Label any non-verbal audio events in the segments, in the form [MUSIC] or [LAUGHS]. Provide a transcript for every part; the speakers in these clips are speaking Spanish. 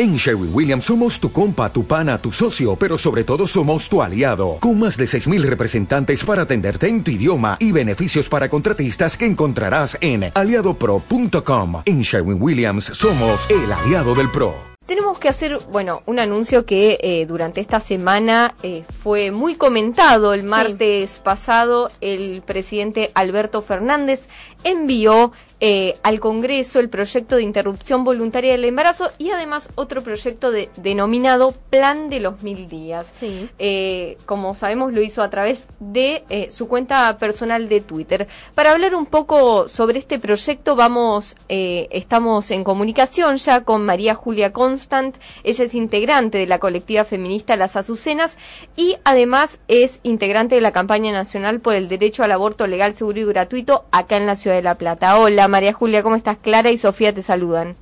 En Sherwin Williams somos tu compa, tu pana, tu socio, pero sobre todo somos tu aliado, con más de 6.000 representantes para atenderte en tu idioma y beneficios para contratistas que encontrarás en aliadopro.com. En Sherwin Williams somos el aliado del PRO. Tenemos que hacer, bueno, un anuncio que eh, durante esta semana eh, fue muy comentado. El martes pasado, el presidente Alberto Fernández envió eh, al Congreso el proyecto de interrupción voluntaria del embarazo y además otro proyecto de, denominado Plan de los Mil Días. Sí. Eh, como sabemos, lo hizo a través de eh, su cuenta personal de Twitter. Para hablar un poco sobre este proyecto, vamos, estamos en comunicación ya con María Julia Constant. Ella es integrante de la colectiva feminista Las Azucenas y además es integrante de la campaña nacional por el derecho al aborto legal, seguro y gratuito acá en la ciudad de La Plata. Hola. María Julia, ¿cómo estás? Clara y Sofía te saludan.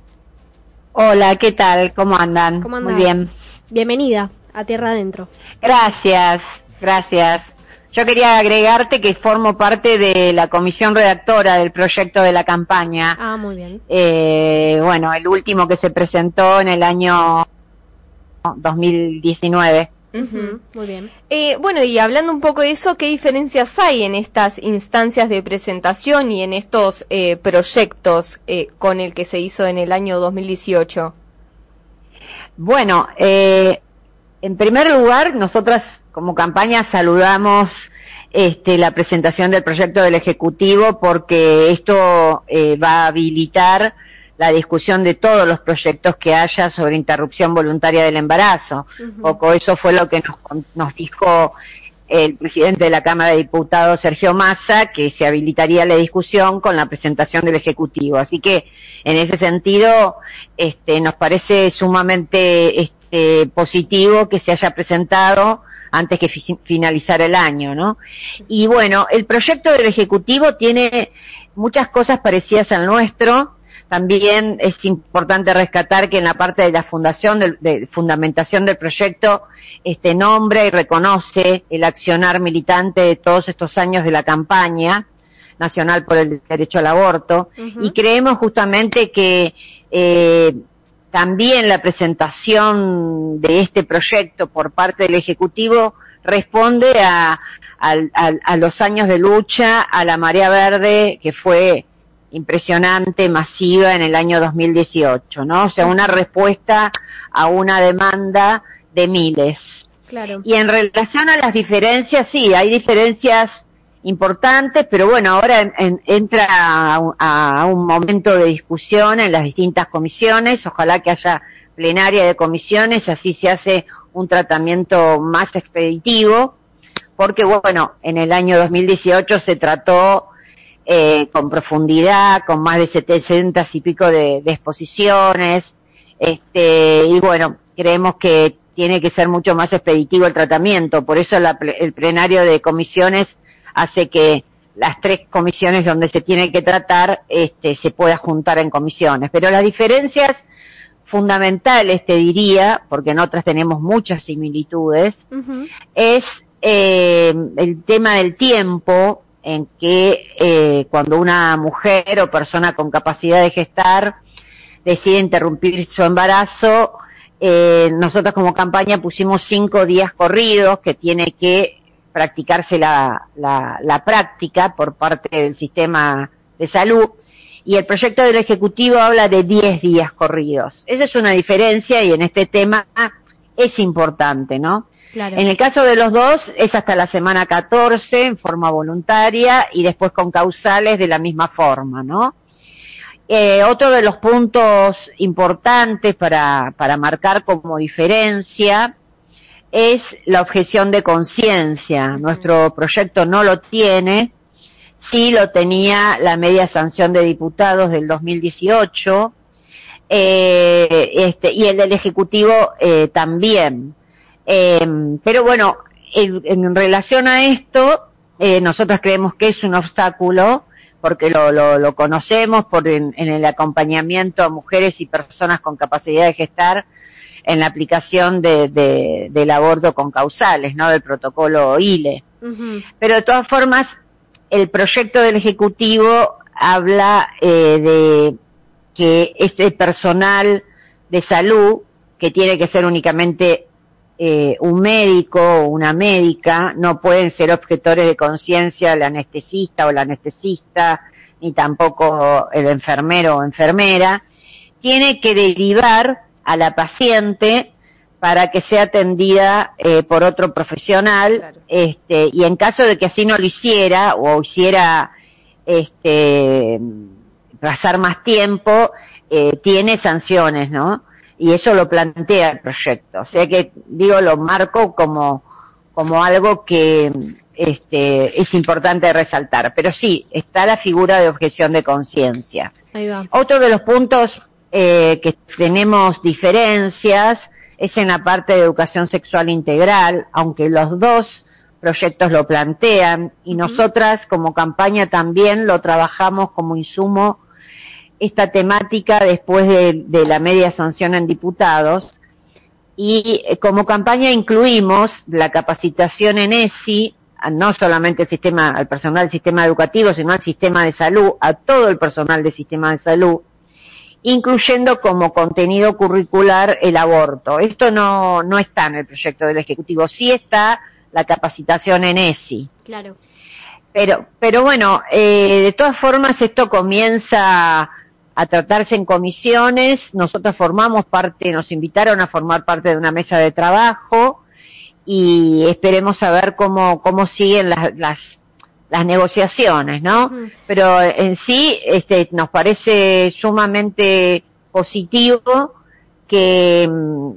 Hola, ¿qué tal? ¿Cómo andan? ¿Cómo Muy bien. Bienvenida a Tierra Adentro. Gracias, gracias. Yo quería agregarte que formo parte de la comisión redactora del proyecto de la campaña. Ah, muy bien. Eh, bueno, el último que se presentó en el año 2019. Muy bien. Eh, bueno, y hablando un poco de eso, ¿qué diferencias hay en estas instancias de presentación y en estos eh, proyectos eh, con el que se hizo en el año 2018? Bueno, eh, en primer lugar, nosotras como campaña saludamos este, la presentación del proyecto del Ejecutivo porque esto eh, va a habilitar la discusión de todos los proyectos que haya sobre interrupción voluntaria del embarazo. Poco eso fue lo que nos, nos dijo el presidente de la Cámara de Diputados, Sergio Massa, que se habilitaría la discusión con la presentación del Ejecutivo. Así que, en ese sentido, este, nos parece sumamente este, positivo que se haya presentado antes que fi finalizar el año, ¿no? Y bueno, el proyecto del Ejecutivo tiene muchas cosas parecidas al nuestro, también es importante rescatar que en la parte de la fundación, de, de, fundamentación del proyecto, este nombra y reconoce el accionar militante de todos estos años de la campaña nacional por el derecho al aborto uh -huh. y creemos justamente que eh, también la presentación de este proyecto por parte del Ejecutivo responde a, a, a, a los años de lucha, a la marea verde que fue impresionante, masiva en el año 2018, ¿no? O sea, una respuesta a una demanda de miles. Claro. Y en relación a las diferencias, sí, hay diferencias importantes, pero bueno, ahora en, en, entra a, a, un momento de discusión en las distintas comisiones, ojalá que haya plenaria de comisiones, así se hace un tratamiento más expeditivo, porque bueno, en el año 2018 se trató eh, con profundidad, con más de 700 y pico de, de, exposiciones, este, y bueno, creemos que tiene que ser mucho más expeditivo el tratamiento, por eso la, el plenario de comisiones hace que las tres comisiones donde se tiene que tratar, este, se pueda juntar en comisiones, pero las diferencias fundamentales, te diría, porque en otras tenemos muchas similitudes, uh -huh. es eh, el tema del tiempo, en que eh, cuando una mujer o persona con capacidad de gestar decide interrumpir su embarazo, eh, nosotros como campaña pusimos cinco días corridos que tiene que practicarse la, la, la práctica por parte del sistema de salud y el proyecto del Ejecutivo habla de 10 días corridos. Esa es una diferencia y en este tema es importante, ¿no? Claro. En el caso de los dos es hasta la semana 14 en forma voluntaria y después con causales de la misma forma, ¿no? Eh, otro de los puntos importantes para, para marcar como diferencia es la objeción de conciencia. Uh -huh. Nuestro proyecto no lo tiene, sí lo tenía la media sanción de diputados del 2018, eh, este, y el del Ejecutivo eh, también. Eh, pero bueno, en, en, relación a esto, eh, nosotros creemos que es un obstáculo porque lo, lo, lo conocemos por en, en, el acompañamiento a mujeres y personas con capacidad de gestar en la aplicación de, de, del aborto con causales, ¿no? Del protocolo ILE. Uh -huh. Pero de todas formas, el proyecto del Ejecutivo habla eh, de que este personal de salud que tiene que ser únicamente eh, un médico o una médica, no pueden ser objetores de conciencia el anestesista o la anestesista, ni tampoco el enfermero o enfermera, tiene que derivar a la paciente para que sea atendida eh, por otro profesional, este, y en caso de que así no lo hiciera o hiciera este, pasar más tiempo, eh, tiene sanciones, ¿no? Y eso lo plantea el proyecto. O sea que, digo, lo marco como, como algo que este, es importante resaltar. Pero sí, está la figura de objeción de conciencia. Otro de los puntos eh, que tenemos diferencias es en la parte de educación sexual integral, aunque los dos proyectos lo plantean y nosotras como campaña también lo trabajamos como insumo esta temática después de, la media sanción en diputados y eh, como campaña incluimos la capacitación en ESI, no solamente el sistema, al personal del sistema educativo, sino al sistema de salud, a todo el personal del sistema de salud, incluyendo como contenido curricular el aborto. Esto no, no está en el proyecto del Ejecutivo, sí está la capacitación en ESI. Claro. Pero, pero bueno, eh, de todas formas esto comienza a tratarse en comisiones. Nosotros formamos parte, nos invitaron a formar parte de una mesa de trabajo y esperemos saber cómo, cómo siguen las, las, las negociaciones, ¿no? Pero en sí, este, nos parece sumamente positivo que,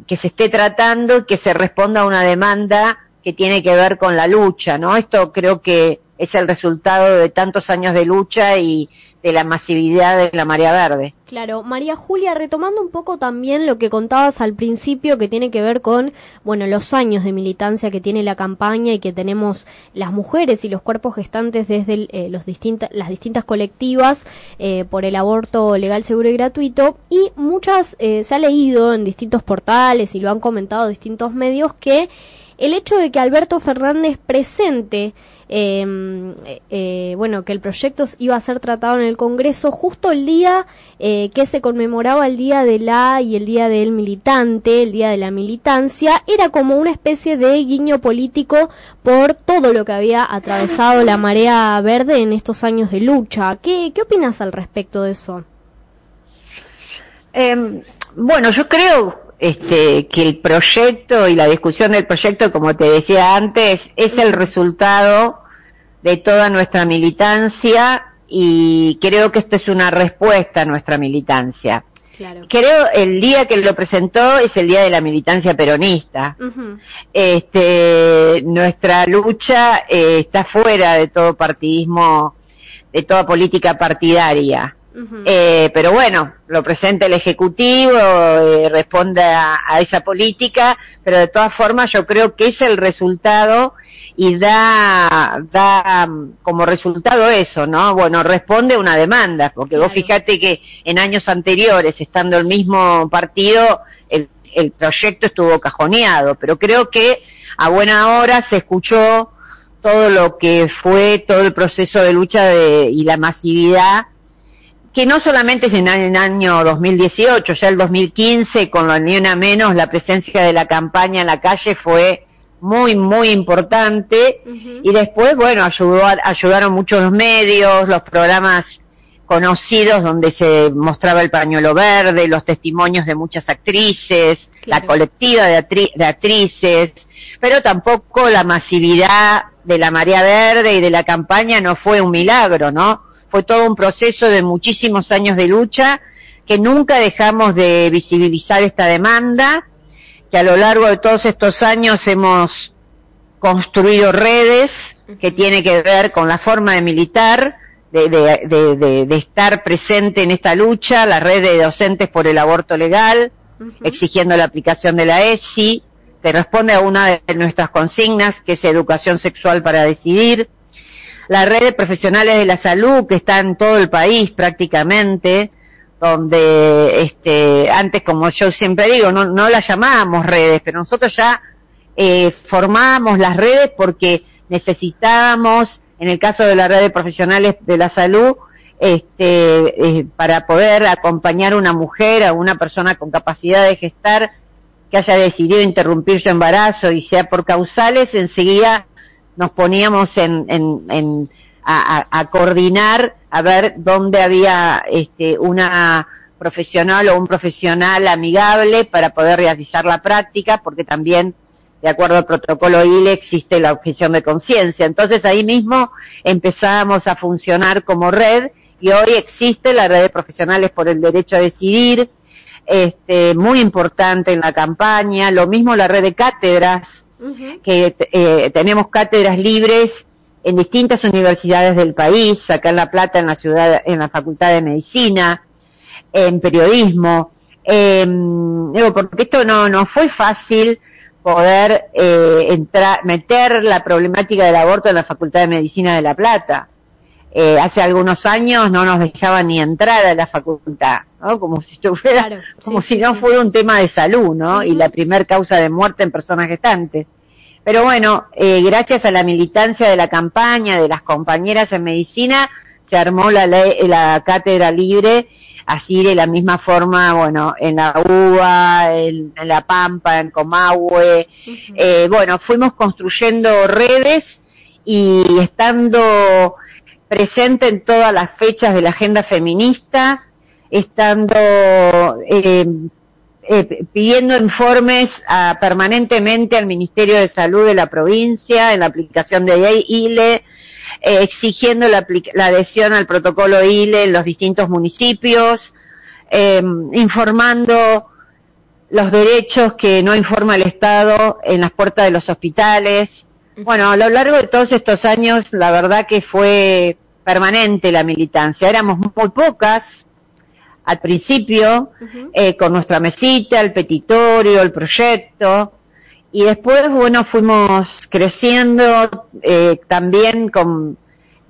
que se esté tratando y que se responda a una demanda que tiene que ver con la lucha, ¿no? Esto creo que es el resultado de tantos años de lucha y de la masividad de la marea verde. Claro, María Julia, retomando un poco también lo que contabas al principio que tiene que ver con, bueno, los años de militancia que tiene la campaña y que tenemos las mujeres y los cuerpos gestantes desde eh, los las distintas colectivas eh, por el aborto legal, seguro y gratuito y muchas eh, se ha leído en distintos portales y lo han comentado distintos medios que el hecho de que Alberto Fernández presente em, eh, eh, bueno, que el proyecto iba a ser tratado en el Congreso justo el día eh, que se conmemoraba el Día de la y el Día del Militante, el Día de la Militancia, era como una especie de guiño político por todo lo que había atravesado la marea verde en estos años de lucha. ¿Qué, qué opinas al respecto de eso? Em, bueno, yo creo este, que el proyecto y la discusión del proyecto, como te decía antes, es el resultado de toda nuestra militancia y creo que esto es una respuesta a nuestra militancia. Creo el día que lo presentó es el día de la militancia peronista. Este, nuestra lucha eh, está fuera de todo partidismo, de toda política partidaria. Eh, pero bueno, lo presenta el Ejecutivo, eh, responde a, esa política, pero de todas formas yo creo que es el resultado y da, da mm, como resultado eso, ¿no? Bueno, responde a una demanda, porque vos fijate que en años anteriores, estando el mismo partido, el, el proyecto estuvo cajoneado, pero creo que a buena hora se escuchó todo lo que fue todo el proceso de lucha de, y la masividad que no solamente es en el año 2018, ya el 2015, con la Unión a Menos, la presencia de la campaña en la calle fue muy, muy importante. Y después, bueno, ayudó, ayudaron muchos los medios, los programas conocidos donde se mostraba el pañuelo verde, los testimonios de muchas actrices, la colectiva de, de actrices, pero tampoco la masividad de la marea verde y de la campaña no fue un milagro, ¿no? Fue todo un proceso de muchísimos años de lucha, que nunca dejamos de visibilizar esta demanda, que a lo largo de todos estos años hemos construido redes que tiene que ver con la forma de militar, de, de, estar presente en esta lucha, la red de docentes por el aborto legal, exigiendo la aplicación de la ESI, que responde a una de nuestras consignas, que es educación sexual para decidir, la red de profesionales de la salud que está en todo el país prácticamente, donde este, antes, como yo siempre digo, no, no las llamábamos redes, pero nosotros ya eh, formábamos las redes porque necesitábamos, en el caso de la red de profesionales de la salud, este, eh, para poder acompañar a una mujer, a una persona con capacidad de gestar, que haya decidido interrumpir su embarazo y sea por causales, enseguida nos poníamos en, en, a, coordinar a ver dónde había este, una profesional o un profesional amigable para poder realizar la práctica, porque también, de acuerdo al protocolo ILE, existe la objeción de conciencia. Entonces ahí mismo empezamos a funcionar como red y hoy existe la red de profesionales por el derecho a decidir, este, muy importante en la campaña, lo mismo la red de cátedras, que eh, tenemos cátedras libres en distintas universidades del país, acá en La Plata, en la ciudad, en la Facultad de Medicina, en periodismo, eh, porque esto no, no fue fácil poder eh, entrar, meter la problemática del aborto en la Facultad de Medicina de La Plata. Eh, hace algunos años no nos dejaban ni entrar a la facultad, ¿no? Como si estuviera, [LAUGHS] como si no fuera un tema de salud, ¿no? Y la primer causa de muerte en personas gestantes. Pero bueno, eh, gracias a la militancia de la campaña de las compañeras en medicina, se armó la, la cátedra libre, así de la misma forma, bueno, en la UBA, en, La Pampa, en Comahue. eh, bueno, fuimos construyendo redes y estando presente en todas las fechas de la agenda feminista, estando eh, eh, pidiendo informes a, permanentemente al Ministerio de Salud de la provincia en la aplicación de ILE, eh, exigiendo la, adhesión al protocolo ILE en los distintos municipios, em, informando los derechos que no informa el Estado en las puertas de los hospitales, bueno, a lo largo de todos estos años, la verdad que fue permanente la militancia. Éramos muy pocas al principio, eh, con nuestra mesita, el petitorio, el proyecto, y después, bueno, fuimos creciendo eh, también con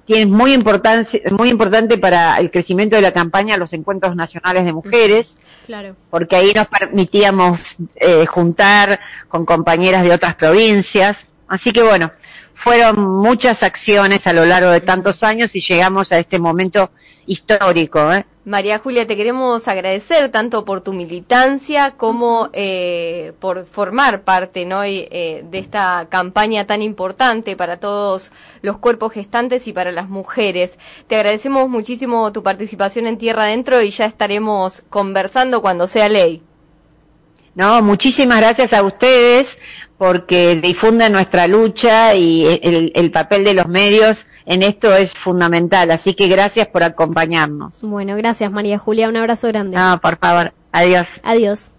tiene muy importante muy importante para el crecimiento de la campaña los encuentros nacionales de mujeres claro. porque ahí nos permitíamos eh, juntar con compañeras de otras provincias Así que bueno, fueron muchas acciones a lo largo de tantos años y llegamos a este momento histórico. ¿eh? María Julia, te queremos agradecer tanto por tu militancia como eh, por formar parte ¿no? Eh, de esta campaña tan importante para todos los cuerpos gestantes y para las mujeres. Te agradecemos muchísimo tu participación en Tierra Adentro y ya estaremos conversando cuando sea ley. No, muchísimas gracias a ustedes porque difunden nuestra lucha y el, papel de los medios en esto es fundamental. Así que gracias por acompañarnos. Bueno, gracias María Julia, un abrazo grande. No, por favor, adiós. Adiós.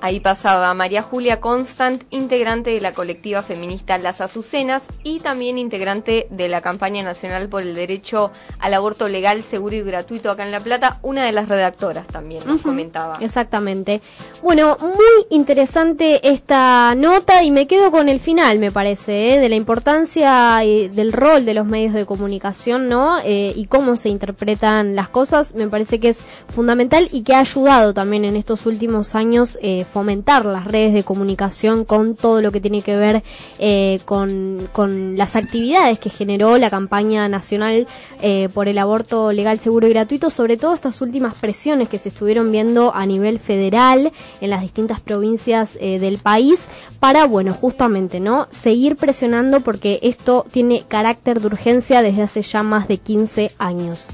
Ahí pasaba María Julia Constant, integrante de la colectiva feminista Las Azucenas y también integrante de la campaña nacional por el derecho al aborto legal, seguro y gratuito acá en La Plata, una de las redactoras también nos comentaba. Exactamente. Bueno, muy interesante esta nota y me quedo con el final, me parece, ¿eh? de la importancia y del rol de los medios de comunicación, ¿no? Eh, y cómo se interpretan las cosas, me parece que es fundamental y que ha ayudado también en estos últimos años eh, fomentar las redes de comunicación con todo lo que tiene que ver eh, con, con, las actividades que generó la campaña nacional eh, por el aborto legal, seguro y gratuito, sobre todo estas últimas presiones que se estuvieron viendo a nivel federal en las distintas provincias eh, del país para, bueno, justamente, ¿no? Seguir presionando porque esto tiene carácter de urgencia desde hace ya más de 15 años.